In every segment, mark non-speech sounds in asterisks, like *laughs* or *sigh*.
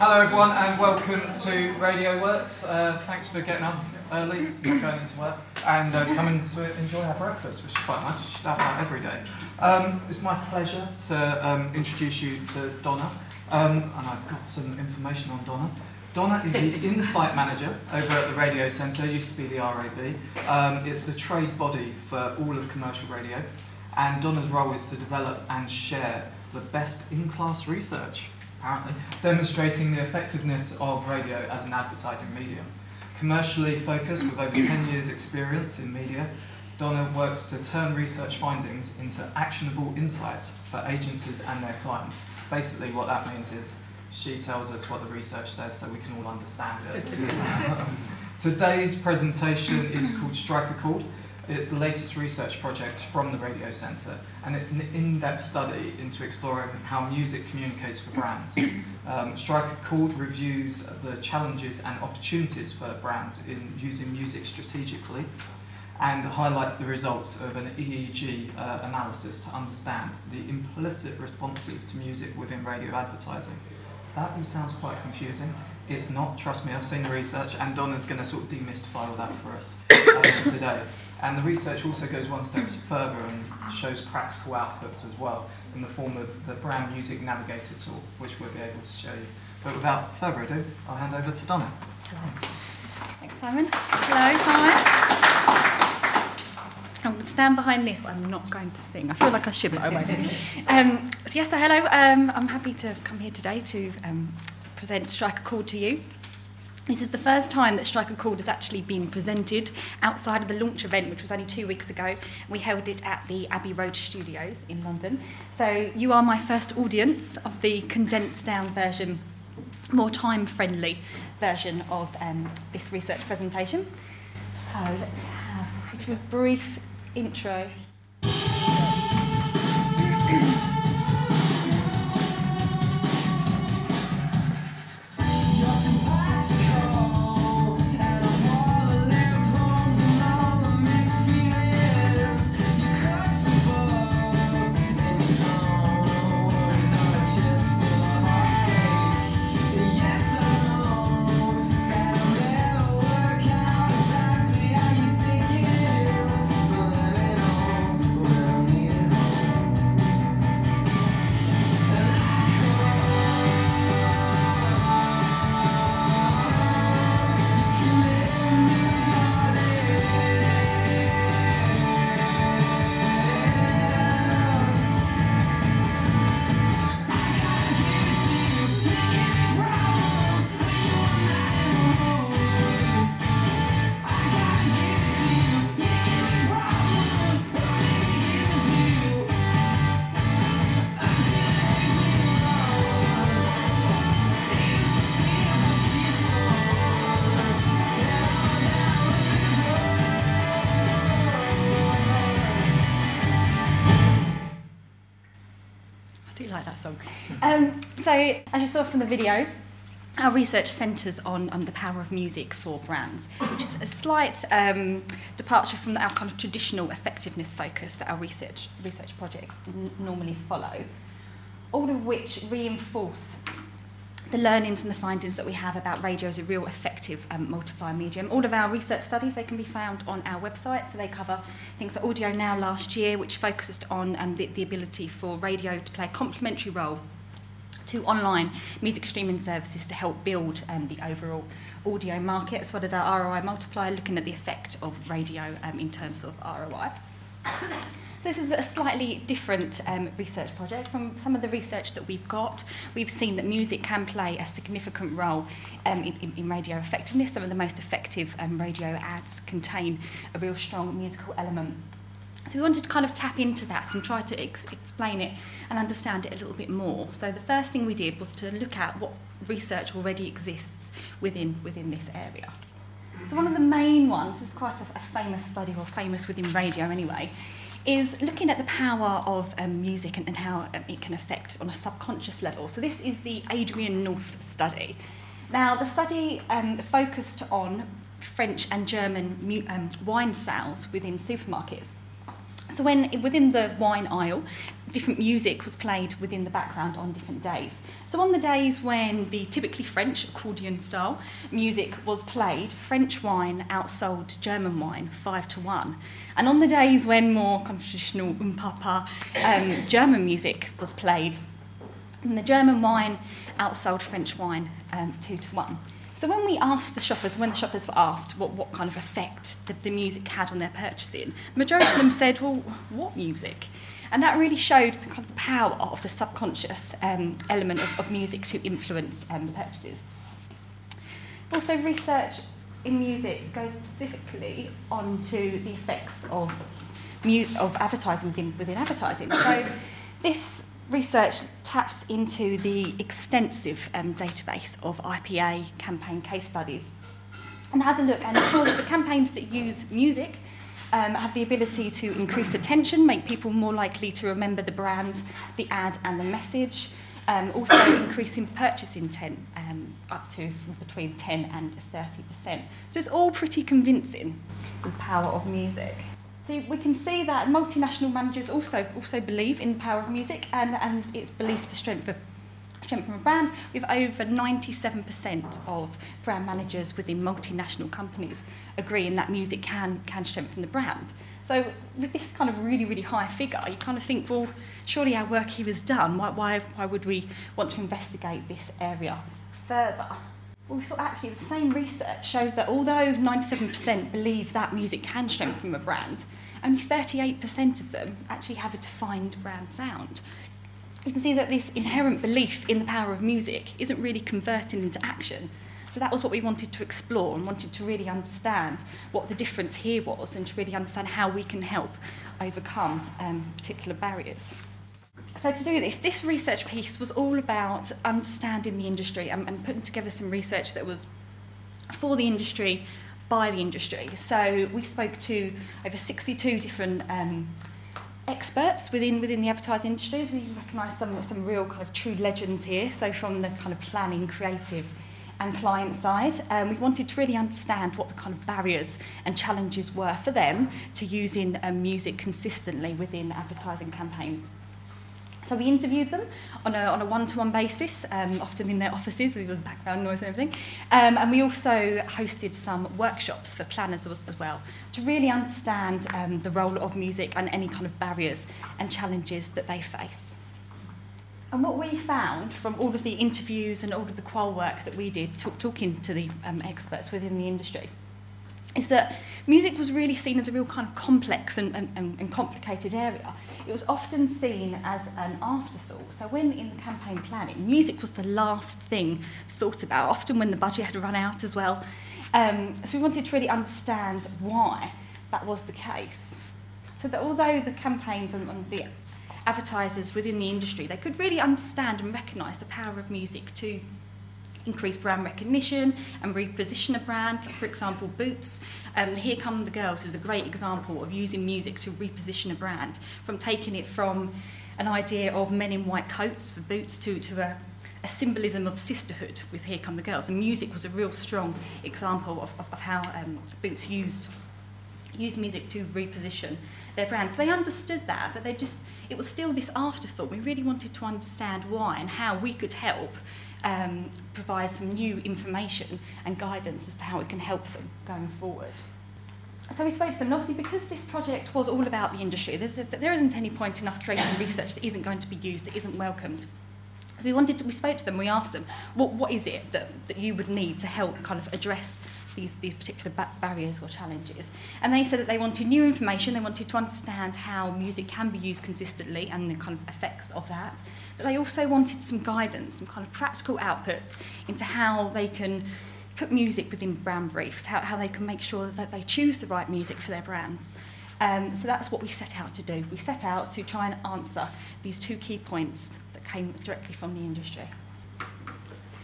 Hello everyone and welcome to Radio Works. Uh, thanks for getting up early, *coughs* going into work, and uh, coming to enjoy our breakfast, which is quite nice. We should have that every day. Um, it's my pleasure to um, introduce you to Donna, um, and I've got some information on Donna. Donna is the *laughs* Insight Manager over at the Radio Centre, used to be the RAB. Um, it's the trade body for all of commercial radio, and Donna's role is to develop and share the best in-class research apparently, demonstrating the effectiveness of radio as an advertising medium. Commercially focused with over 10 years' experience in media, Donna works to turn research findings into actionable insights for agencies and their clients. Basically, what that means is she tells us what the research says so we can all understand it. *laughs* *laughs* Today's presentation is called Strike a Chord. It's the latest research project from the Radio Centre, and it's an in-depth study into exploring how music communicates for brands. *coughs* Um, Strike a Chord reviews the challenges and opportunities for brands in using music strategically, and highlights the results of an EEG uh, analysis to understand the implicit responses to music within radio advertising. That all sounds quite confusing. It's not, trust me, I've seen the research, and Donna's going to sort of demystify all that for us uh, *coughs* today. And the research also goes one step further and shows practical outputs as well in the form of the Brand Music Navigator tool, which we'll be able to show you. But without further ado, I'll hand over to Donna. Thanks, Thanks Simon. Hello, hi. I'm going to stand behind this, but I'm not going to sing. I feel like I should, but I won't. *laughs* Um, so yes, so hello. Um, I'm happy to come here today to um, present Strike a Chord to you. This is the first time that Strike a Chord has actually been presented outside of the launch event, which was only two weeks ago. We held it at the Abbey Road Studios in London. So you are my first audience of the condensed down version, more time friendly version of um, this research presentation. So let's have a brief intro. Um, so, as you saw from the video, our research centres on um, the power of music for brands, which is a slight um, departure from our kind of traditional effectiveness focus that our research, research projects normally follow, all of which reinforce the learnings and the findings that we have about radio as a real effective um, multiplier medium. All of our research studies, they can be found on our website. So they cover things like Audio Now last year, which focused on um, the, the ability for radio to play a complementary role to online music streaming services to help build um, the overall audio market, as well as our ROI multiplier, looking at the effect of radio um, in terms of ROI. *coughs* This is a slightly different um, research project. From some of the research that we've got, we've seen that music can play a significant role um, in, in radio effectiveness. Some of the most effective um, radio ads contain a real strong musical element. So we wanted to kind of tap into that and try to ex explain it and understand it a little bit more. So the first thing we did was to look at what research already exists within, within this area. So one of the main ones, is quite a, a famous study, or famous within radio anyway, is looking at the power of um, music and, and how um, it can affect on a subconscious level. So this is the Adrian North study. Now, the study um, focused on French and German um, wine sales within supermarkets. So when within the wine aisle, different music was played within the background on different days. So on the days when the typically French accordion style music was played, French wine outsold German wine five to one. And on the days when more traditional umpapa um, German music was played, the German wine outsold French wine um, two to one. So when we asked the shoppers, when the shoppers were asked what, what kind of effect the, the music had on their purchasing, the majority of them said, well, what music? And that really showed the, kind of the power of the subconscious um, element of, of music to influence um, purchases. Also, research in music goes specifically onto the effects of, mu- of advertising within, within advertising. So this research taps into the extensive um, database of IPA campaign case studies and has a look and saw that the campaigns that use music um, have the ability to increase attention, make people more likely to remember the brand, the ad, and the message. Um, also increasing purchase intent um, up to between 10 and 30%. So it's all pretty convincing, the power of music. We can see that multinational managers also also believe in the power of music and, and its belief to strengthen strengthen a brand. We have over 97% of brand managers within multinational companies agreeing that music can can strengthen the brand. So with this kind of really, really high figure, you kind of think, well, surely our work here is done. Why, why, why would we want to investigate this area further? Well, we saw actually the same research showed that although 97% believe that music can strengthen a brand, only 38% of them actually have a defined brand sound. You can see that this inherent belief in the power of music isn't really converting into action. So that was what we wanted to explore and wanted to really understand what the difference here was and to really understand how we can help overcome um, particular barriers. So to do this, this research piece was all about understanding the industry and, and putting together some research that was for the industry, by the industry. So we spoke to over 62 different um, experts within within the advertising industry. You recognise some some real kind of true legends here. So from the kind of planning, creative, and client side, um, we wanted to really understand what the kind of barriers and challenges were for them to using um, music consistently within advertising campaigns. So we interviewed them on a, on a one-to-one basis, um, often in their offices with background noise and everything. Um, and we also hosted some workshops for planners as, as well to really understand um, the role of music and any kind of barriers and challenges that they face. And what we found from all of the interviews and all of the qual work that we did, talk, talking to the um, experts within the industry, is that music was really seen as a real kind of complex and, and, and complicated area. It was often seen as an afterthought. So when in the campaign planning, music was the last thing thought about, often when the budget had run out as well. Um, so we wanted to really understand why that was the case. So that although the campaigns and, and the advertisers within the industry, they could really understand and recognise the power of music to increase brand recognition and reposition a brand. For example, Boots, um, Here Come the Girls is a great example of using music to reposition a brand, from taking it from an idea of men in white coats for Boots to, to a, a symbolism of sisterhood with Here Come the Girls. And music was a real strong example of, of, of how um, Boots used, used music to reposition their brand. So they understood that, but they just it was still this afterthought. We really wanted to understand why and how we could help um, provide some new information and guidance as to how we can help them going forward. So we spoke to them, and obviously because this project was all about the industry, there, there isn't any point in us creating research that isn't going to be used, that isn't welcomed. We wanted to, we spoke to them, we asked them, what, what is it that, that you would need to help kind of address these, these particular ba barriers or challenges. And they said that they wanted new information, they wanted to understand how music can be used consistently and the kind of effects of that. But they also wanted some guidance, some kind of practical outputs into how they can put music within brand briefs, how, how they can make sure that they choose the right music for their brands. Um, so that's what we set out to do. We set out to try and answer these two key points that came directly from the industry.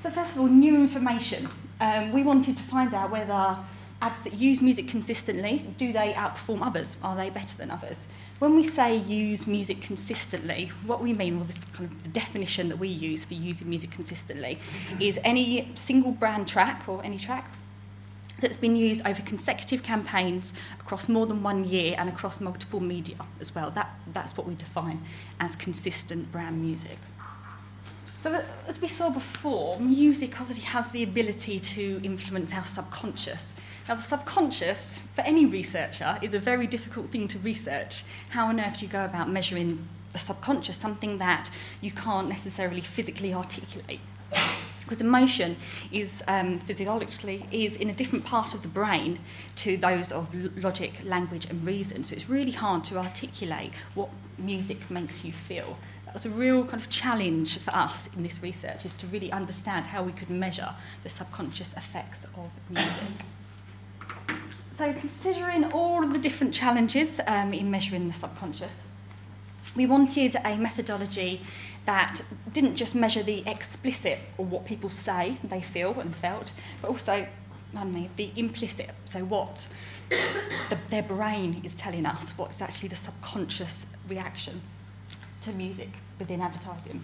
So first of all, new information. Um, we wanted to find out whether ads that use music consistently, do they outperform others? Are they better than others? When we say use music consistently, what we mean, or the kind of the definition that we use for using music consistently, is any single brand track or any track that's been used over consecutive campaigns across more than one year and across multiple media as well. That, that's what we define as consistent brand music. So as we saw before, music obviously has the ability to influence our subconscious. Now the subconscious, for any researcher, is a very difficult thing to research. How on earth do you go about measuring the subconscious, something that you can't necessarily physically articulate? because emotion is um, physiologically is in a different part of the brain to those of logic, language, and reason. So it's really hard to articulate what music makes you feel. That was a real kind of challenge for us in this research, is to really understand how we could measure the subconscious effects of music. So, considering all the different challenges um, in measuring the subconscious, we wanted a methodology that didn't just measure the explicit or what people say they feel and felt, but also I me, the implicit, so what the, their brain is telling us, what's actually the subconscious reaction to music within advertising.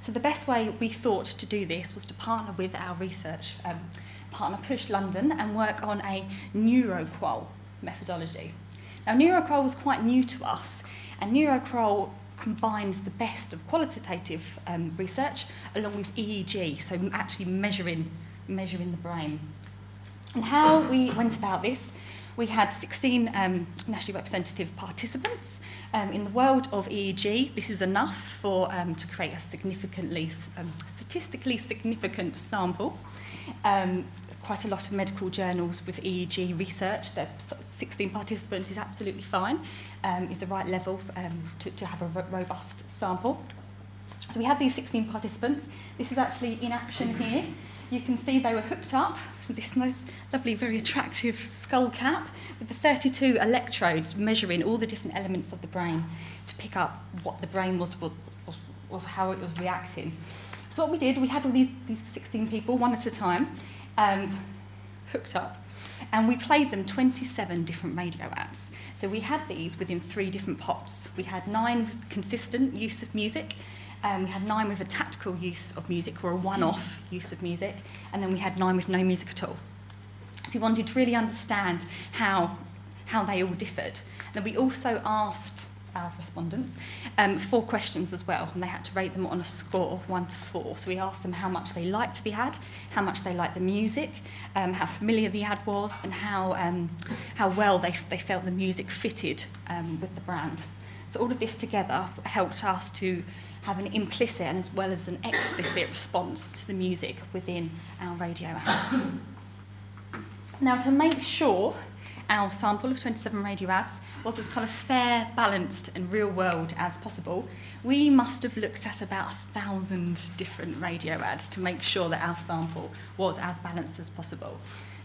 So the best way we thought to do this was to partner with our research um, partner Push London and work on a NeuroQual methodology. Now NeuroQual was quite new to us and NeuroQual combines the best of qualitative um, research along with EEG, so actually measuring, measuring the brain. And how we went about this, we had 16 um, nationally representative participants. Um, in the world of EEG, this is enough for um, to create a significantly, um, statistically significant sample. Um, quite a lot of medical journals with EEG research. That 16 participants is absolutely fine, um, is the right level um, to, to have a robust sample. So we had these 16 participants. This is actually in action here. You can see they were hooked up with this nice, lovely, very attractive skull cap with the 32 electrodes measuring all the different elements of the brain to pick up what the brain was, was, was how it was reacting. So what we did, we had all these, these 16 people, one at a time, um, hooked up, and we played them 27 different radio ads. So we had these within three different pots. We had nine with consistent use of music, um, we had nine with a tactical use of music or a one-off use of music, and then we had nine with no music at all. So we wanted to really understand how, how they all differed. And Then we also asked our respondents, um, four questions as well, and they had to rate them on a score of one to four. So we asked them how much they liked the ad, how much they liked the music, um, how familiar the ad was, and how, um, how well they, they felt the music fitted um, with the brand. So all of this together helped us to have an implicit and as well as an explicit response to the music within our radio ads. now, to make sure our sample of 27 radio ads was as kind of fair, balanced, and real world as possible, we must have looked at about a thousand different radio ads to make sure that our sample was as balanced as possible.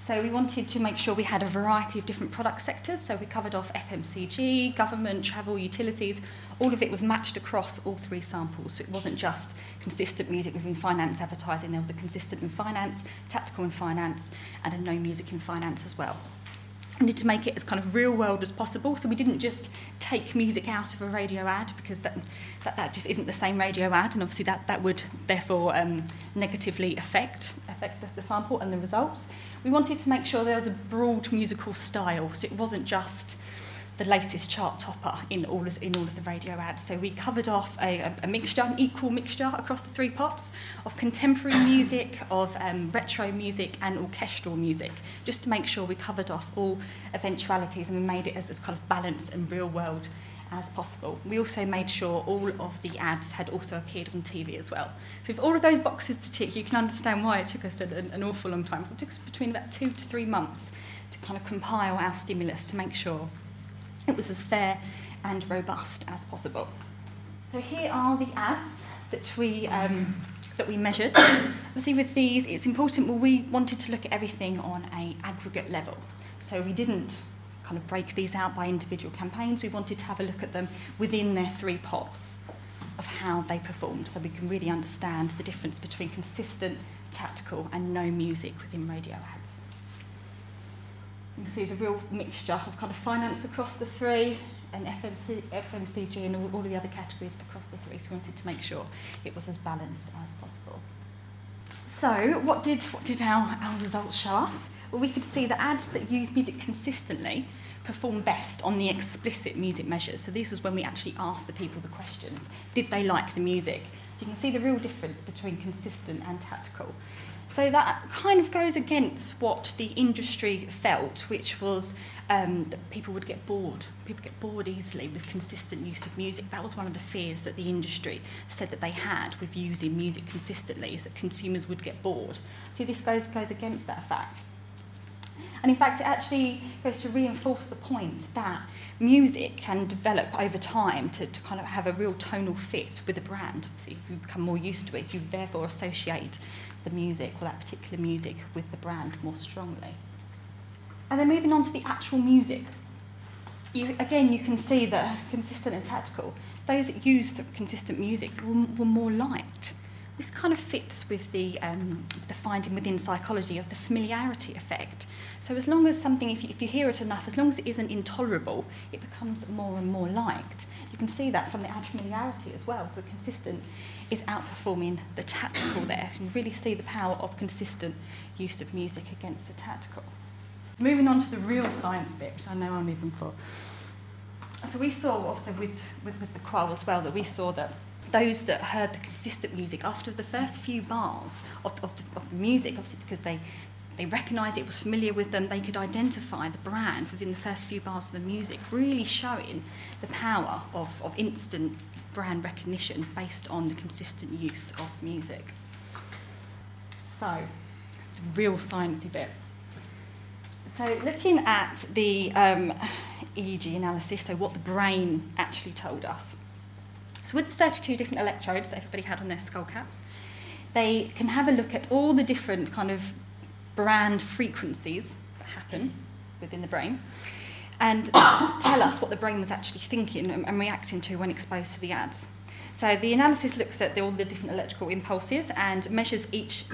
So we wanted to make sure we had a variety of different product sectors. So we covered off FMCG, government, travel, utilities. All of it was matched across all three samples. So it wasn't just consistent music within finance advertising. There was a consistent in finance, tactical in finance, and a no music in finance as well wanted to make it as kind of real world as possible. So we didn't just take music out of a radio ad because that, that, that just isn't the same radio ad and obviously that, that would therefore um, negatively affect, affect the, the sample and the results. We wanted to make sure there was a broad musical style so it wasn't just the latest chart topper in all of, in all of the radio ads. So we covered off a, a mixture, an equal mixture across the three pots of contemporary music, of um, retro music and orchestral music, just to make sure we covered off all eventualities and we made it as, as kind of balanced and real world as possible. We also made sure all of the ads had also appeared on TV as well. So if all of those boxes to tick, you can understand why it took us an, an awful long time. It took us between about two to three months to kind of compile our stimulus to make sure it was as fair and robust as possible. So here are the ads that we, um, that we measured. Obviously with these, it's important, well, we wanted to look at everything on a aggregate level. So we didn't kind of break these out by individual campaigns. We wanted to have a look at them within their three pots of how they performed so we can really understand the difference between consistent, tactical and no music within radio ads. You can see there's a real mixture of kind of finance across the three and FMC, FMCG and all, all the other categories across the three. So we wanted to make sure it was as balanced as possible. So what did, what did our, our results show us? Well, we could see that ads that use music consistently perform best on the explicit music measures. So this was when we actually asked the people the questions. Did they like the music? So you can see the real difference between consistent and tactical. So that kind of goes against what the industry felt, which was um, that people would get bored. People get bored easily with consistent use of music. That was one of the fears that the industry said that they had with using music consistently, is that consumers would get bored. See, this goes, goes against that fact. And in fact, it actually goes to reinforce the point that music can develop over time to, to kind of have a real tonal fit with a brand. You become more used to it, you therefore associate the music or that particular music with the brand more strongly. And then moving on to the actual music. You, again, you can see that consistent and tactical, those that used consistent music were, were more liked. This kind of fits with the, um, the finding within psychology of the familiarity effect. So as long as something, if you, if you hear it enough, as long as it isn't intolerable, it becomes more and more liked. You can see that from the ad familiarity as well. So the consistent is outperforming the tactical there. You really see the power of consistent use of music against the tactical. Moving on to the real science bit, which I know I'm even for. So we saw also with, with, with the qual as well that we saw that those that heard the consistent music after the first few bars of, of, the, of the music, obviously because they, they recognised it was familiar with them, they could identify the brand within the first few bars of the music, really showing the power of, of instant brand recognition based on the consistent use of music. So, the real sciencey bit. So, looking at the um, EEG analysis, so what the brain actually told us. So, with the 32 different electrodes that everybody had on their skull caps, they can have a look at all the different kind of brand frequencies that happen within the brain and *coughs* tell us what the brain was actually thinking and, and reacting to when exposed to the ads. So the analysis looks at the, all the different electrical impulses and measures each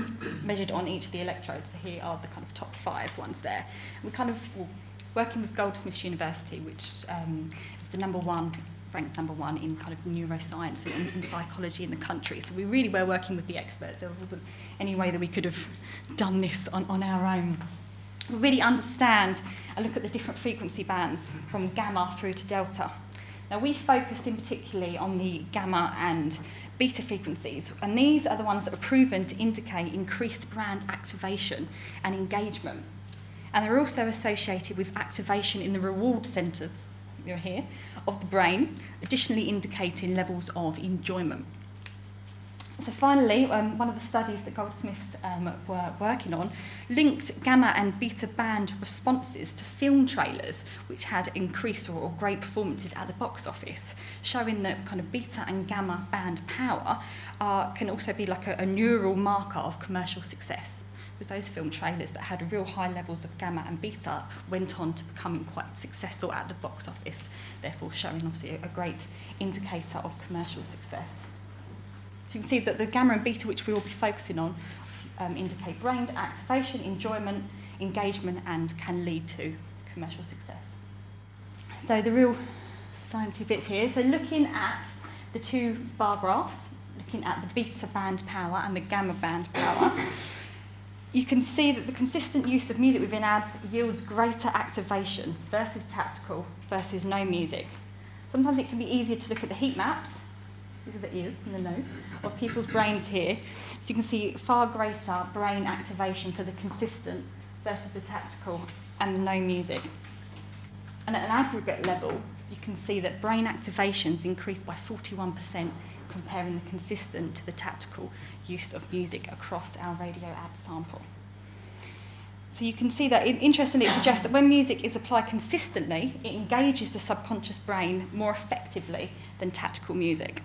measured on each of the electrodes. So here are the kind of top five ones there. We kind of well, working with Goldsmiths University, which um, is the number one ranked number one in kind of neuroscience and, and psychology in the country. So we really were working with the experts. There wasn't any way that we could have done this on, on our own. We really understand and look at the different frequency bands from gamma through to delta. Now we focused in particularly on the gamma and beta frequencies, and these are the ones that are proven to indicate increased brand activation and engagement. And they're also associated with activation in the reward centres, you're here, of the brain, additionally indicating levels of enjoyment. So finally, um, one of the studies that Goldsmiths um, were working on linked gamma and beta band responses to film trailers, which had increased or, or great performances at the box office, showing that kind of beta and gamma band power uh, can also be like a, a neural marker of commercial success. Because those film trailers that had real high levels of gamma and beta went on to becoming quite successful at the box office, therefore showing obviously a, great indicator of commercial success. You can see that the gamma and beta, which we will be focusing on, um, indicate brain activation, enjoyment, engagement, and can lead to commercial success. So the real sciencey bit here, so looking at the two bar graphs, looking at the beta band power and the gamma band power, you can see that the consistent use of music within ads yields greater activation versus tactical versus no music. Sometimes it can be easier to look at the heat maps, these are the ears and the nose, of people's brains here. So you can see far greater brain activation for the consistent versus the tactical and no music. And at an aggregate level, you can see that brain activations increased by 41% comparing the consistent to the tactical use of music across our radio ad sample. So you can see that, interestingly, it suggests that when music is applied consistently, it engages the subconscious brain more effectively than tactical music.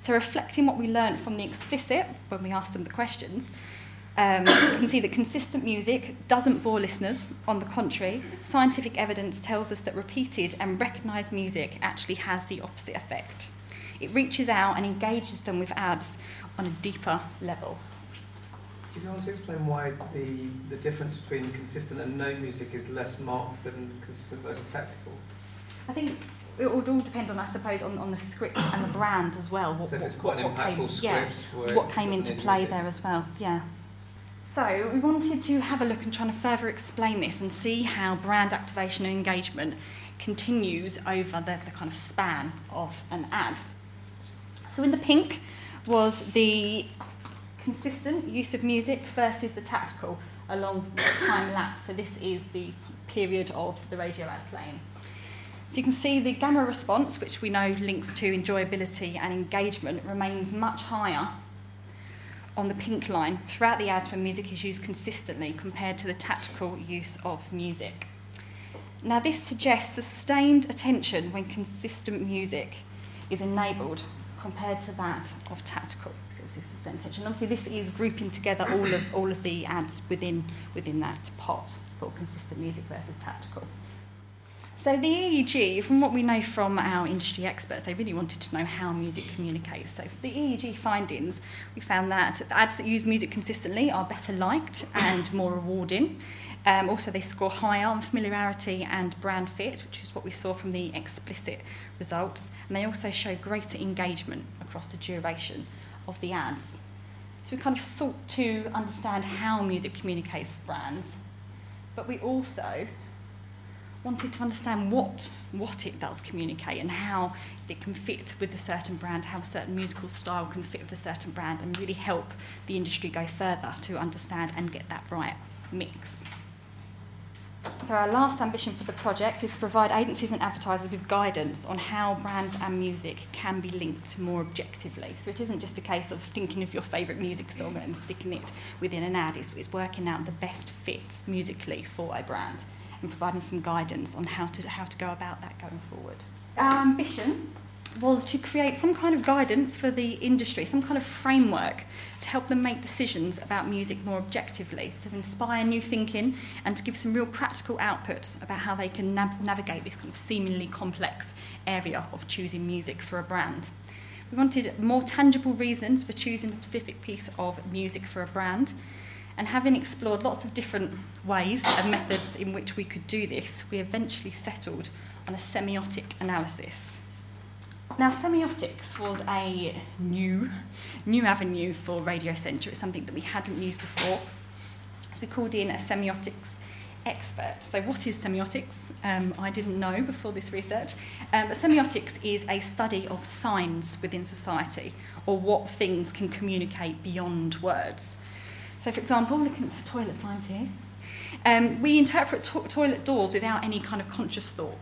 So reflecting what we learned from the explicit, when we asked them the questions, um, *coughs* you can see that consistent music doesn't bore listeners. On the contrary, scientific evidence tells us that repeated and recognised music actually has the opposite effect. It reaches out and engages them with ads on a deeper level. Do you want to explain why the, the difference between consistent and no music is less marked than consistent versus tactical? I think it would all depend on, I suppose, on, on the script and the brand as well. What, so if it's quite what, an impactful came, yeah, what came into play music. there as well, yeah. So we wanted to have a look and try to further explain this and see how brand activation and engagement continues over the, the kind of span of an ad. So in the pink was the consistent use of music versus the tactical along the *coughs* time lapse. So this is the period of the radio ad playing. So you can see the gamma response, which we know links to enjoyability and engagement, remains much higher on the pink line throughout the ads when music is used consistently compared to the tactical use of music. Now, this suggests sustained attention when consistent music is enabled compared to that of tactical. Obviously sustained attention. Obviously, this is grouping together all of all of the ads within within that pot for consistent music versus tactical. So the EEG, from what we know from our industry experts, they really wanted to know how music communicates. So for the EEG findings, we found that ads that use music consistently are better liked and more rewarding. Um, also, they score higher on familiarity and brand fit, which is what we saw from the explicit results. And they also show greater engagement across the duration of the ads. So we kind of sought to understand how music communicates for brands, but we also wanted to understand what, what it does communicate and how it can fit with a certain brand, how a certain musical style can fit with a certain brand, and really help the industry go further to understand and get that right mix. So our last ambition for the project is to provide agencies and advertisers with guidance on how brands and music can be linked more objectively. So it isn't just a case of thinking of your favourite music song and sticking it within an ad, it's, it's working out the best fit musically for a brand and providing some guidance on how to, how to go about that going forward. Our ambition was to create some kind of guidance for the industry, some kind of framework to help them make decisions about music more objectively, to inspire new thinking and to give some real practical outputs about how they can nav- navigate this kind of seemingly complex area of choosing music for a brand. We wanted more tangible reasons for choosing a specific piece of music for a brand and having explored lots of different ways and methods in which we could do this, we eventually settled on a semiotic analysis. Now, semiotics was a new, new avenue for Radio Centre. It's something that we hadn't used before. So we called in a semiotics expert. So, what is semiotics? Um, I didn't know before this research. Um, but semiotics is a study of signs within society, or what things can communicate beyond words. So, for example, looking at the toilet signs here, um, we interpret to- toilet doors without any kind of conscious thought.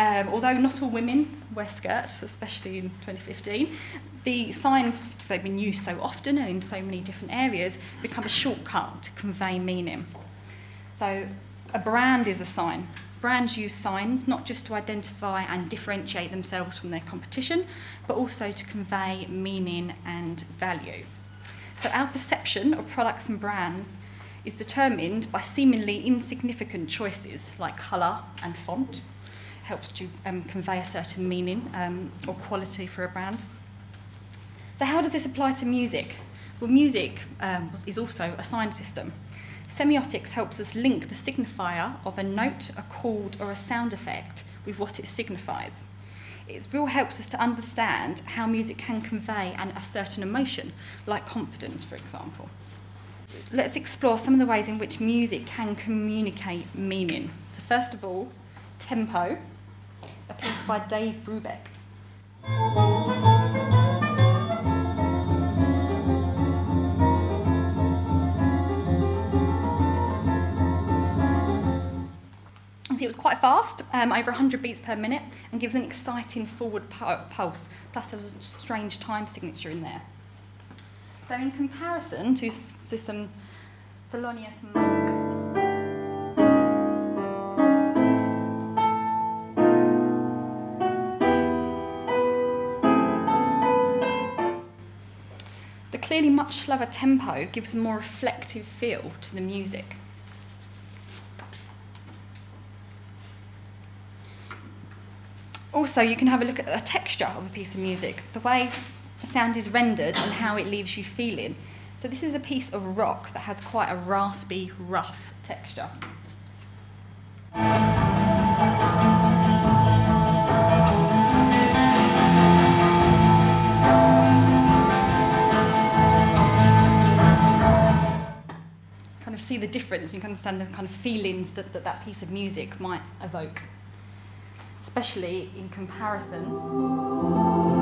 Um, although not all women wear skirts, especially in 2015, the signs, because they've been used so often and in so many different areas, become a shortcut to convey meaning. So, a brand is a sign. Brands use signs not just to identify and differentiate themselves from their competition, but also to convey meaning and value. So our perception of products and brands is determined by seemingly insignificant choices like colour and font. Helps to um, convey a certain meaning um, or quality for a brand. So how does this apply to music? Well, music um, is also a sign system. Semiotics helps us link the signifier of a note, a chord, or a sound effect with what it signifies it real helps us to understand how music can convey an, a certain emotion, like confidence, for example. Let's explore some of the ways in which music can communicate meaning. So, first of all, Tempo, a piece by Dave Brubeck. see it was quite fast, um, over 100 beats per minute, and gives an exciting forward pulse. Plus, there was a strange time signature in there. So, in comparison to, to some Thelonious Monk. Clearly much slower tempo gives a more reflective feel to the music. Also, you can have a look at the texture of a piece of music, the way the sound is rendered and how it leaves you feeling. So this is a piece of rock that has quite a raspy, rough texture. Difference. You can understand the kind of feelings that that, that piece of music might evoke, especially in comparison.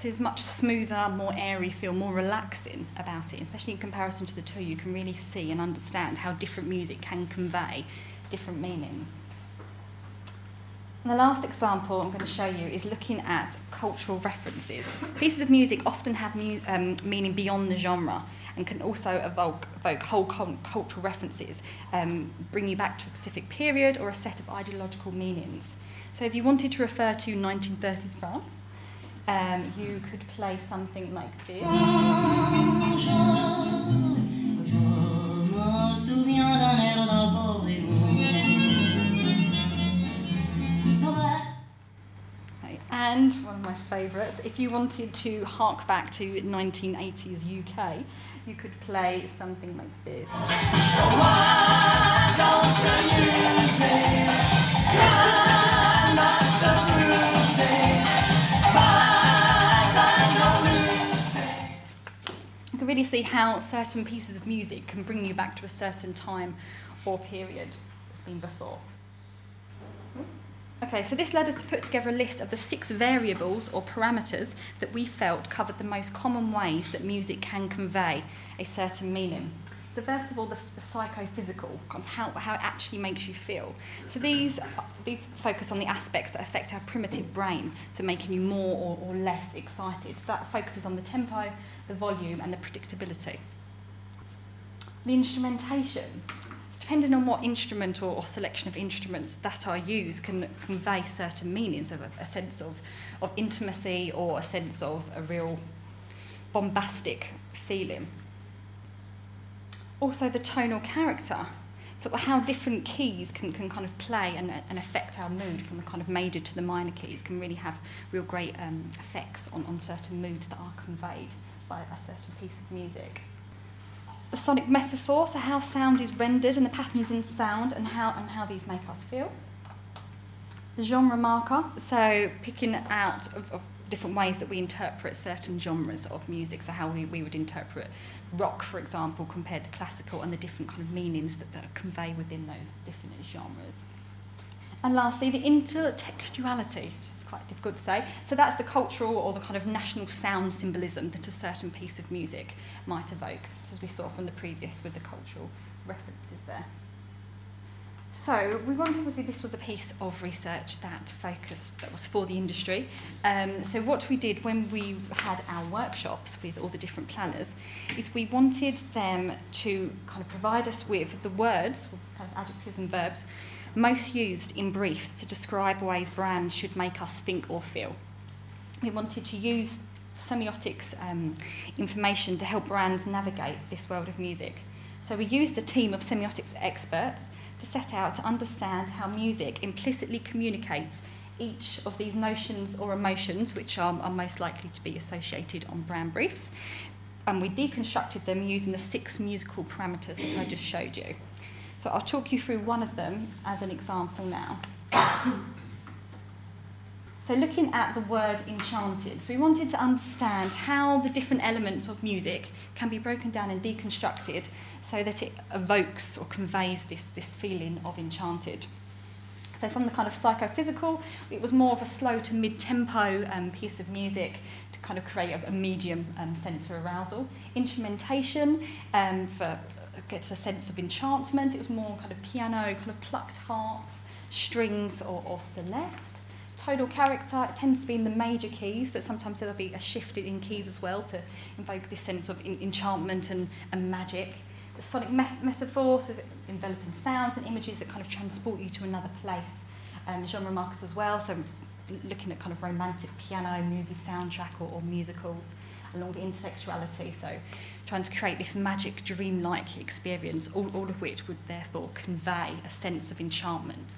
Obviously, much smoother, more airy feel, more relaxing about it, especially in comparison to the two. You can really see and understand how different music can convey different meanings. And the last example I'm going to show you is looking at cultural references. Pieces of music often have mu- um, meaning beyond the genre and can also evoke, evoke whole cultural references, um, bring you back to a specific period or a set of ideological meanings. So if you wanted to refer to 1930s France, um, you could play something like this. And one of my favourites, if you wanted to hark back to 1980s UK, you could play something like this. can see how certain pieces of music can bring you back to a certain time or period that's been before. Hmm? Okay, so this led us to put together a list of the six variables or parameters that we felt covered the most common ways that music can convey a certain meaning. So first of all, the, the psychophysical, how, how it actually makes you feel. So these, these focus on the aspects that affect our primitive brain, so making you more or, or less excited. So that focuses on the tempo, the volume and the predictability. The instrumentation. depending on what instrument or, or, selection of instruments that are used can convey certain meanings of a, a sense of, of intimacy or a sense of a real bombastic feeling. Also the tonal character. So how different keys can, can kind of play and, and affect our mood from the kind of major to the minor keys can really have real great um, effects on, on certain moods that are conveyed by a certain piece of music. The sonic metaphor, so how sound is rendered and the patterns in sound and how, and how these make us feel. The genre marker, so picking out of, of different ways that we interpret certain genres of music, so how we, we would interpret rock, for example, compared to classical and the different kind of meanings that, that convey within those different genres. And lastly, the intertextuality, quite difficult to say. So that's the cultural or the kind of national sound symbolism that a certain piece of music might evoke, as we saw from the previous with the cultural references there. So we wanted, obviously, this was a piece of research that focused, that was for the industry. Um, so what we did when we had our workshops with all the different planners is we wanted them to kind of provide us with the words, kind of adjectives and verbs, most used in briefs to describe ways brands should make us think or feel. We wanted to use semiotics um, information to help brands navigate this world of music. So we used a team of semiotics experts to set out to understand how music implicitly communicates each of these notions or emotions which are, are most likely to be associated on brand briefs. And we deconstructed them using the six musical parameters that I just showed you. So I'll talk you through one of them as an example now. so looking at the word enchanted, so we wanted to understand how the different elements of music can be broken down and deconstructed so that it evokes or conveys this, this feeling of enchanted. So from the kind of psychophysical, it was more of a slow to mid-tempo um, piece of music to kind of create a, a medium um, sense of arousal. Instrumentation um, for gets a sense of enchantment. It was more kind of piano, kind of plucked harps, strings, or, or celeste. Tonal character, it tends to be in the major keys, but sometimes there'll be a shift in keys as well to invoke this sense of in, enchantment and, and magic. The sonic met- metaphor, so enveloping sounds and images that kind of transport you to another place. Um, genre markers as well, so looking at kind of romantic piano, movie soundtrack, or, or musicals along the intertextuality. So trying to create this magic, dreamlike experience, all, all of which would therefore convey a sense of enchantment.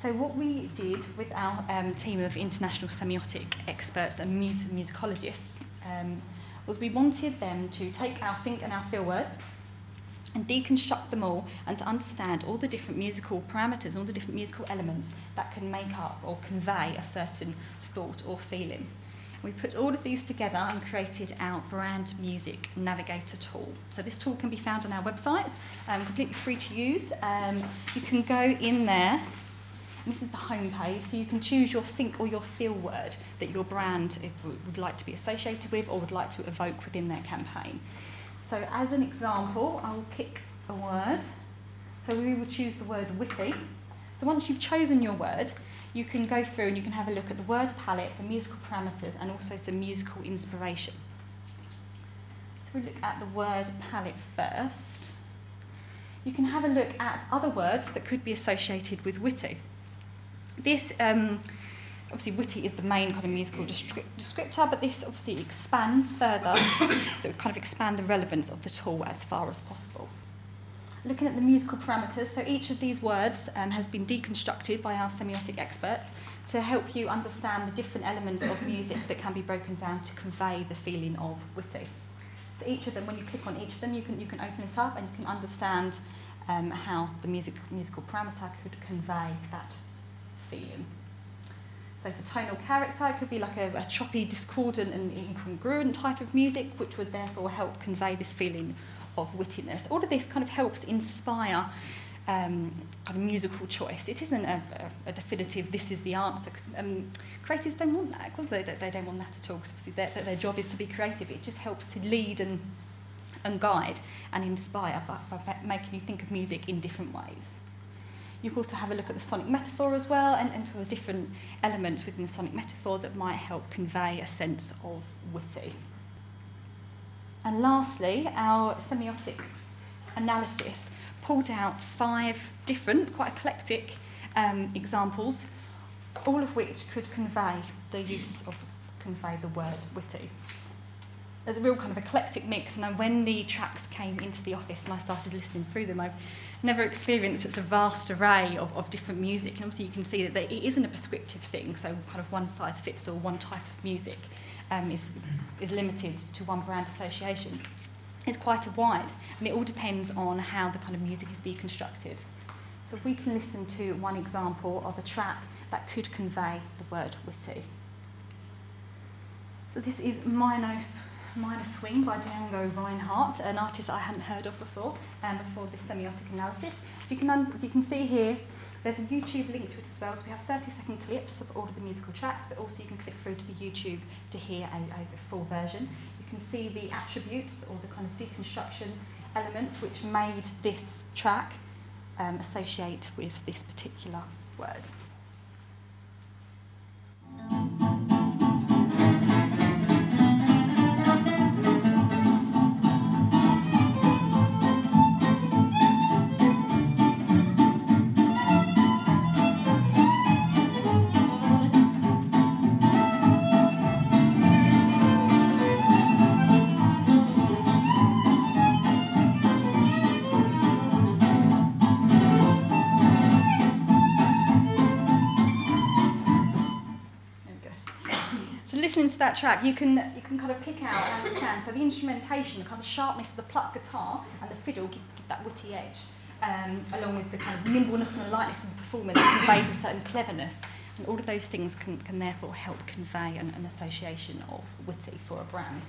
So what we did with our um, team of international semiotic experts and mus- musicologists um, was we wanted them to take our think and our feel words and deconstruct them all and to understand all the different musical parameters, all the different musical elements that can make up or convey a certain thought or feeling. We put all of these together and created our brand music navigator tool. So this tool can be found on our website, um, completely free to use. Um, you can go in there this is the home page, so you can choose your think or your feel word that your brand would like to be associated with or would like to evoke within their campaign. So as an example, I will pick a word. So we will choose the word witty. So once you've chosen your word, you can go through and you can have a look at the word palette, the musical parameters, and also some musical inspiration. So we look at the word palette first. You can have a look at other words that could be associated with witty. This, um, obviously, witty is the main kind of musical descriptor, but this obviously expands further *coughs* to kind of expand the relevance of the tool as far as possible. Looking at the musical parameters, so each of these words um, has been deconstructed by our semiotic experts to help you understand the different elements of music that can be broken down to convey the feeling of witty. So each of them, when you click on each of them, you can, you can open it up and you can understand um, how the music, musical parameter could convey that feeling. So for tonal character, it could be like a, a choppy, discordant and incongruent type of music, which would therefore help convey this feeling of wittiness. All of this kind of helps inspire um, kind of musical choice. It isn't a, a, a definitive, this is the answer, because um, creatives don't want that. They, they don't want that at all, because obviously their, their job is to be creative. It just helps to lead and, and guide and inspire by, by making you think of music in different ways. You can also have a look at the sonic metaphor as well and, and the different elements within the sonic metaphor that might help convey a sense of witty. And lastly, our semiotic analysis pulled out five different, quite eclectic um, examples, all of which could convey the use of convey the word witty. There's a real kind of eclectic mix, and when the tracks came into the office and I started listening through them, I've never experienced such a vast array of, of different music. And obviously, you can see that it isn't a prescriptive thing, so kind of one size fits all, one type of music um, is, is limited to one brand association. It's quite a wide, and it all depends on how the kind of music is deconstructed. So if we can listen to one example of a track that could convey the word witty. So this is Minos Minor Swing by Django Reinhardt, an artist that I hadn't heard of before, um, before this semiotic analysis. So you can, you can see here, there's a YouTube link to it as well, so we have 30 second clips of all of the musical tracks, but also you can click through to the YouTube to hear a, a full version. You can see the attributes or the kind of deconstruction elements which made this track um, associate with this particular word. Listening to that track, you can, you can kind of pick out and understand. So the instrumentation, the kind of sharpness of the plucked guitar and the fiddle give, give that witty edge, um, along with the kind of nimbleness and lightness of the performance conveys a certain cleverness. And all of those things can, can therefore help convey an, an association of witty for a brand.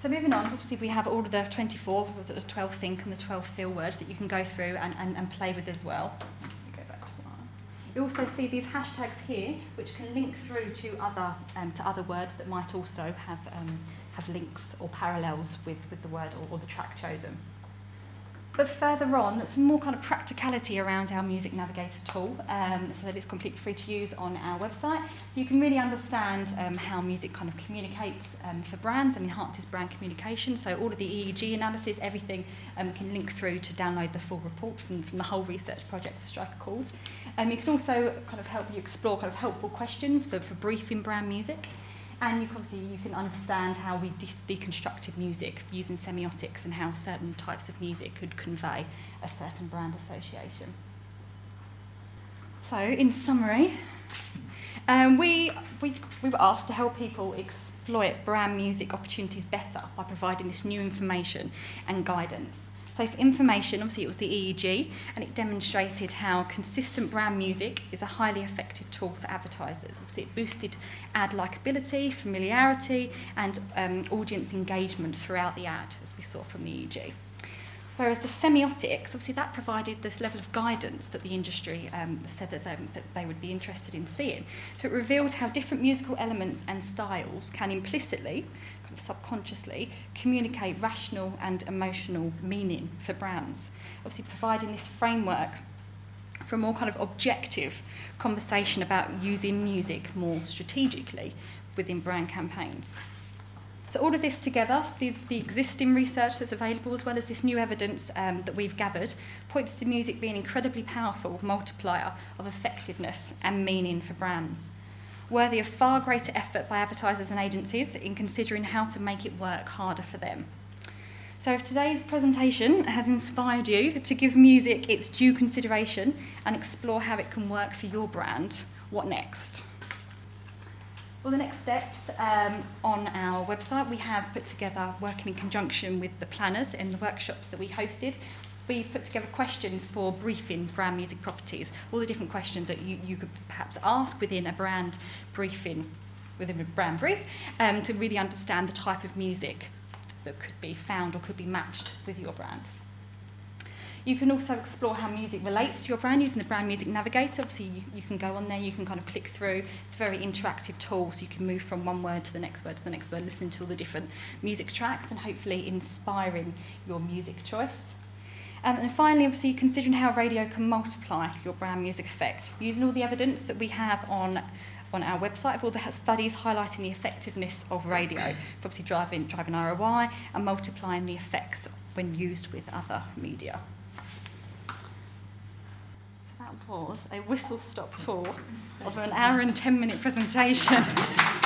So moving on, obviously we have all of the 24, the 12 think and the 12 feel words that you can go through and, and, and play with as well. You also see these hashtags here, which can link through to other, um, to other words that might also have, um, have links or parallels with, with the word or, or the track chosen. But further on, some more kind of practicality around our Music Navigator tool, um, so that it's completely free to use on our website. So you can really understand um, how music kind of communicates um, for brands and enhances brand communication. So all of the EEG analysis, everything um, can link through to download the full report from, from the whole research project for Strike a Chord. Um, you can also kind of help you explore kind of helpful questions for, for briefing brand music. And you obviously you can understand how we de deconstructed music using semiotics and how certain types of music could convey a certain brand association. So, in summary, um, we, we, we were asked to help people exploit brand music opportunities better by providing this new information and guidance. So for information, obviously it was the EEG, and it demonstrated how consistent brand music is a highly effective tool for advertisers. Obviously it boosted ad likability, familiarity, and um, audience engagement throughout the ad, as we saw from the EEG. Whereas the semiotics, obviously that provided this level of guidance that the industry um, said that they, that they would be interested in seeing. So it revealed how different musical elements and styles can implicitly, subconsciously, communicate rational and emotional meaning for brands. Obviously providing this framework for a more kind of objective conversation about using music more strategically within brand campaigns. So all of this together, the, the existing research that's available as well as this new evidence um, that we've gathered, points to music being an incredibly powerful multiplier of effectiveness and meaning for brands. Worthy of far greater effort by advertisers and agencies in considering how to make it work harder for them. So if today's presentation has inspired you to give music its due consideration and explore how it can work for your brand, what next? Well, the next steps um, on our website, we have put together, working in conjunction with the planners in the workshops that we hosted, we put together questions for briefing brand music properties, all the different questions that you, you could perhaps ask within a brand briefing, within a brand brief, um, to really understand the type of music that could be found or could be matched with your brand. You can also explore how music relates to your brand using the Brand Music Navigator. Obviously, you, you can go on there, you can kind of click through. It's a very interactive tool, so you can move from one word to the next word to the next word, listen to all the different music tracks, and hopefully inspiring your music choice. Um, and finally, obviously, considering how radio can multiply your brand music effect, using all the evidence that we have on on our website of all the studies highlighting the effectiveness of radio for obviously driving, driving ROI and multiplying the effects when used with other media So that was a whistle stop tour of an hour and 10 minute presentation. *laughs*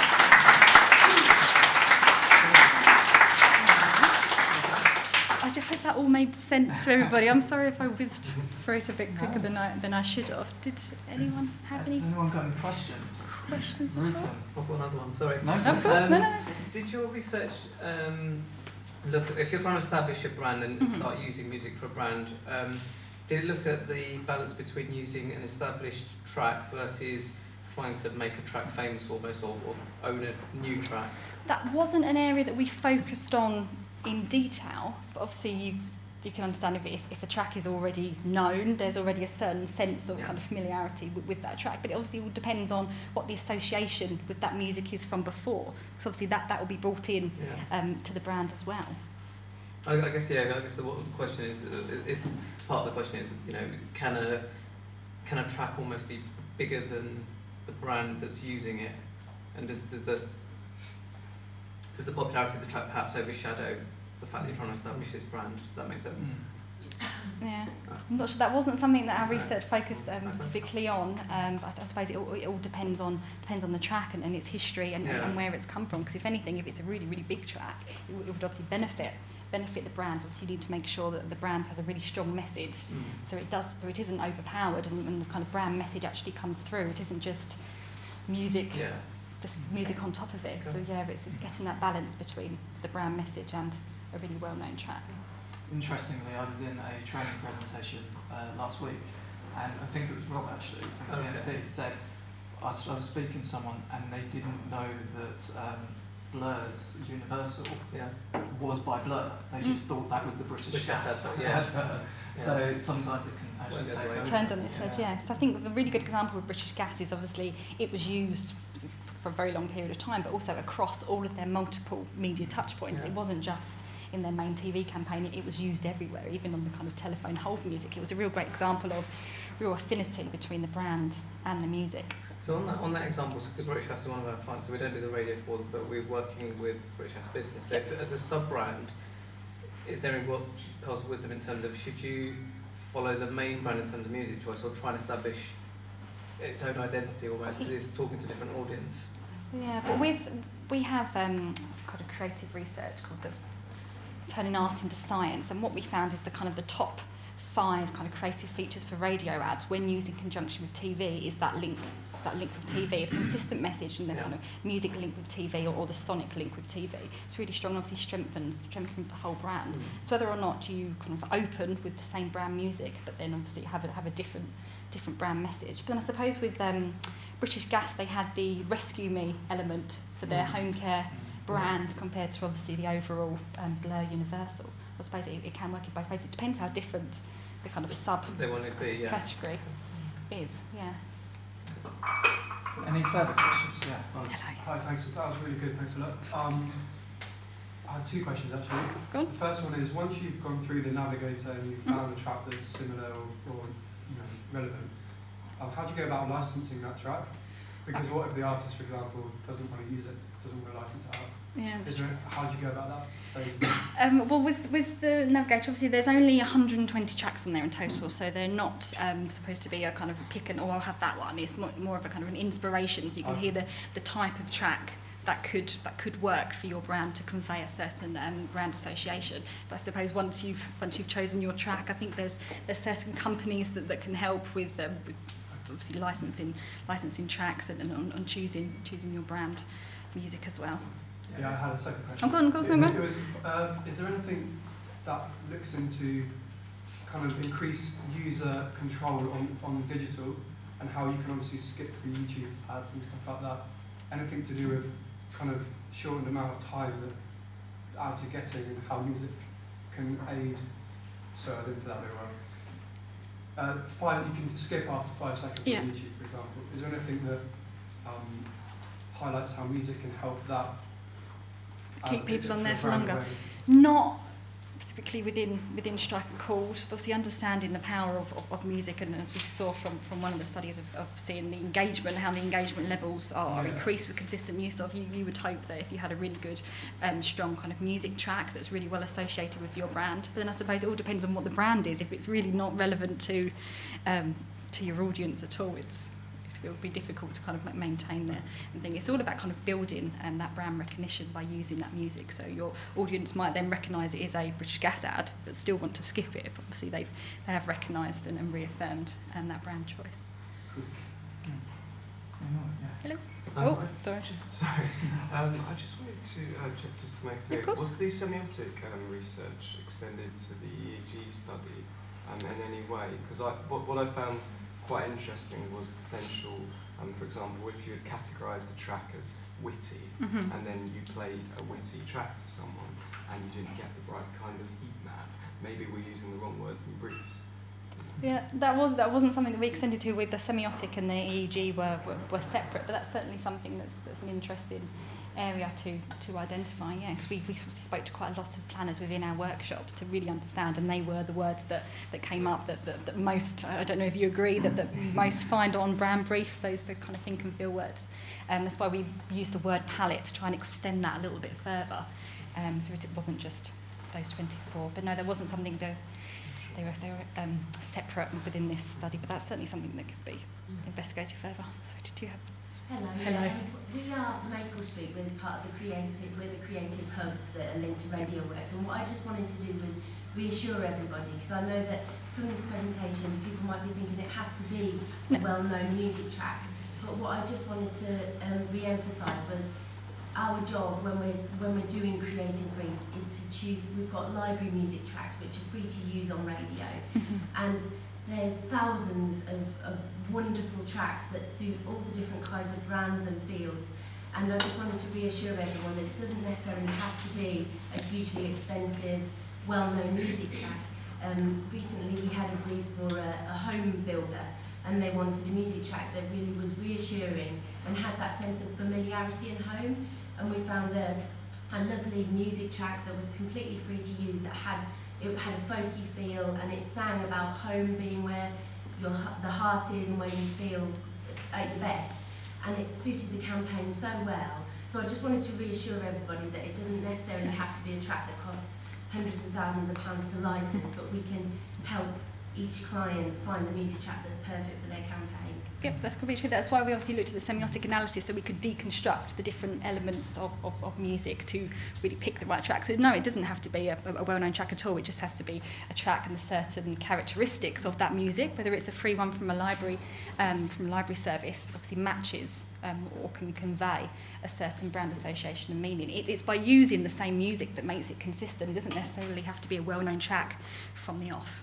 I hope that all made sense to everybody. I'm sorry if I whizzed through it a bit quicker no. than, I, than I should have. Did anyone have any? Has anyone got any questions? Questions at all? I've got another one, sorry. No, of course, um, no, no. Did your research um, look, if you're trying to establish a brand and mm-hmm. start using music for a brand, um, did it look at the balance between using an established track versus trying to make a track famous almost or, or own a new track? That wasn't an area that we focused on in detail, but obviously you you can understand if, if, if a track is already known, there's already a certain sense of yeah. kind of familiarity with, with that track. But it obviously all depends on what the association with that music is from before. Because obviously that, that will be brought in yeah. um, to the brand as well. I, I guess yeah. I guess the, the question is uh, is part of the question is you know can a can a track almost be bigger than the brand that's using it, and does does the does the popularity of the track perhaps overshadow the fact that you're trying to establish this brand? Does that make sense? Mm. Yeah, I'm not sure. That wasn't something that our research focused um, specifically on, um, but I suppose it all, it all depends on depends on the track and, and its history and, yeah. and where it's come from. Because if anything, if it's a really really big track, it, it would obviously benefit benefit the brand, obviously you need to make sure that the brand has a really strong message. Mm. So it does, so it isn't overpowered, and, and, the kind of brand message actually comes through. It isn't just music, yeah. just music on top of it. Okay. So yeah, it's, it's getting that balance between the brand message and a really well-known track. Interestingly, I was in a training presentation uh, last week, and I think it was Rob actually from okay. CNP said I was, I was speaking to someone and they didn't know that um, Blur's Universal yeah. was by Blur. They just mm. thought that was the British, British gas yeah. advert. Yeah. So sometimes it can actually take over. Turned on its head, yeah. So I think the really good example of British Gas is obviously it was used for a very long period of time, but also across all of their multiple media touch points. Yeah. It wasn't just in their main TV campaign, it, it was used everywhere, even on the kind of telephone hold music. It was a real great example of real affinity between the brand and the music. So on that, on that example, because British Gas is one of our clients, so we don't do the radio for them, but we're working with British Gas Business. So if, as a sub-brand, is there any pearls of wisdom in terms of should you follow the main brand in terms of music choice or try and establish its own identity almost because it's talking to a different audience? Yeah, but with, we have um, kind of creative research called the Turning Art into Science, and what we found is the kind of the top five kind of creative features for radio ads when used in conjunction with TV is that link that link with TV, the consistent message and the Yeah. kind of music link with TV or, or the sonic link with TV. It's really strong, obviously strengthens strengthens the whole brand. So whether or not you kind of open with the same brand music, but then obviously have a, have a different different brand message. But then I suppose with um, British Gas, they had the Rescue Me element for their Mm. home care brand compared to obviously the overall um, Blur Universal. I suppose it, it can work in both ways. It depends how different the kind of sub They want to be, yeah. category is. Yeah. Any further questions? Yeah. Hello. Hi, thanks. That was really good. Thanks a lot. Um, I had two questions actually. It's gone. The first one is once you've gone through the navigator and you've found a track that's similar or, or you know relevant, um, how do you go about licensing that track? Because what if the artist, for example, doesn't want to use it, doesn't want to license it out? Yeah. Is there, how did you go about that? Um, well, with, with the Navigator, obviously there's only 120 tracks on there in total, so they're not um, supposed to be a kind of a pick and, oh, I'll have that one. It's more, more of a kind of an inspiration, so you can Okay. hear the, the type of track that could that could work for your brand to convey a certain um, brand association. But I suppose once you've once you've chosen your track, I think there's there's certain companies that, that can help with, um, with obviously licensing licensing tracks and, and on, on choosing choosing your brand music as well. Yeah, I had a second question. Oh, go on, no, It- go. it was, uh, is there anything that looks into kind of increased user control on, on digital and how you can obviously skip through YouTube ads and stuff like that? Anything to do with kind of shortened amount of time that ads are getting and how music can aid? So I didn't put that very well. Uh, five, you can skip after five seconds Yeah. on YouTube, for example. Is there anything that um, highlights how music can help that? Keep people on there for longer. not specifically within within Strike a Chord, but obviously understanding the power of, of, of music and as we saw from, from one of the studies of, of seeing the engagement, how the engagement levels are Yeah. increased with consistent use of you, you would hope that if you had a really good um, strong kind of music track that's really well associated with your brand. But then I suppose it all depends on what the brand is. If it's really not relevant to um, to your audience at all, it's it would be difficult to kind of maintain there and thing. It's all about kind of building um, that brand recognition by using that music. So your audience might then recognise it is a British Gas ad, but still want to skip it. But obviously they've they have recognised and, and reaffirmed um, that brand choice. Hello. Um, oh, sorry. Sorry, um, I just wanted to uh, check just to make clear. Of course. Was the semiotic um, research extended to the EEG study um, in any way? Because I, what, what I found quite interesting was the potential, um, for example, if you had categorised the track as witty Mhm. and then you played a witty track to someone and you didn't get the right kind of heat map, maybe we're using the wrong words in briefs. Yeah, that was that wasn't something that we extended to with the semiotic and the EEG were, were, were separate, but that's certainly something that's, that's an interesting area to, to identify, yeah, because we, we spoke to quite a lot of planners within our workshops to really understand, and they were the words that, that came up that, that, that most, I don't know if you agree, that, that most find on brand briefs, those the kind of think and feel words. Um, that's why we used the word palette to try and extend that a little bit further, um, so it wasn't just those 24. But no, there wasn't something to, they were, they were um, separate within this study, but that's certainly something that could be investigated further. So did you have? Hello. We are Maple Street. We're part of the creative. We're the creative hub that are linked to Radio Works. And what I just wanted to do was reassure everybody, because I know that from this presentation, people might be thinking it has to be a well-known music track. But what I just wanted to um, re-emphasise was our job when we're when we're doing creative briefs is to choose. We've got library music tracks which are free to use on radio, and there's thousands of, of wonderful tracks that suit all the different kinds of brands and fields. And I just wanted to reassure everyone that it doesn't necessarily have to be a hugely expensive, well-known music track. Um, recently we had a brief for a, a home builder and they wanted a music track that really was reassuring and had that sense of familiarity in home. And we found a, a lovely music track that was completely free to use that had it had a folky feel and it sang about home being where your the heart is and where you feel at your best and it suited the campaign so well so I just wanted to reassure everybody that it doesn't necessarily have to be a track that costs hundreds of thousands of pounds to license but we can help each client find the music track that's perfect for their campaign. Yep, that's completely true. That's why we obviously looked at the semiotic analysis so we could deconstruct the different elements of, of, of music to really pick the right track. So no, it doesn't have to be a, a well-known track at all. It just has to be a track and the certain characteristics of that music, whether it's a free one from a library, um, from a library service, obviously matches um, or can convey a certain brand association and meaning. It, it's by using the same music that makes it consistent. It doesn't necessarily have to be a well-known track from the off.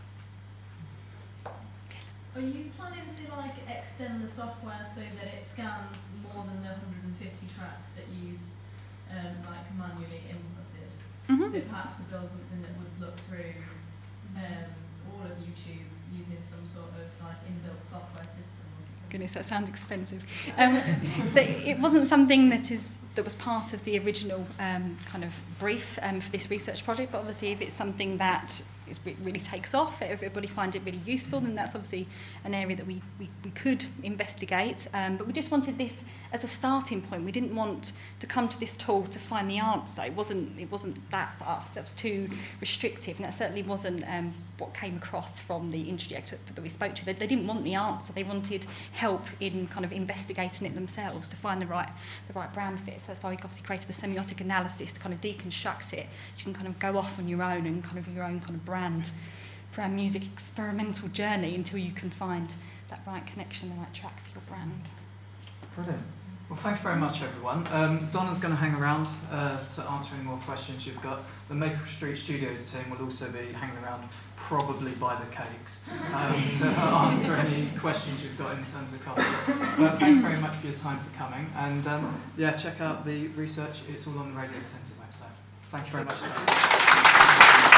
Are you planning to like extend the software so that it scans more than the 150 tracks that you um, like manually inputted? Mm-hmm. So perhaps to build something that would look through um, all of YouTube using some sort of like inbuilt software system. Goodness, that sounds expensive. Um, but it wasn't something that is that was part of the original um, kind of brief um, for this research project. But obviously, if it's something that it really takes off, everybody finds it really useful, then that's obviously an area that we, we, we could investigate. Um, but we just wanted this as a starting point. We didn't want to come to this tool to find the answer. It wasn't, it wasn't that for us. That was too restrictive, and that certainly wasn't um, what came across from the industry experts that we spoke to. They, they didn't want the answer. They wanted help in kind of investigating it themselves to find the right the right brand fit. So that's why we obviously created the semiotic analysis to kind of deconstruct it. You can kind of go off on your own and kind of your own kind of brand brand music experimental journey until you can find that right connection, the right track for your brand. Brilliant. Well, thank you very much, everyone. Um, Donna's going to hang around uh, to answer any more questions you've got. The Maple Street Studios team will also be hanging around, probably by the cakes, um, *laughs* to answer any questions you've got in terms of coffee. But thank you very much for your time for coming. And um, yeah, check out the research. It's all on the Radio Centre website. Thank you very much.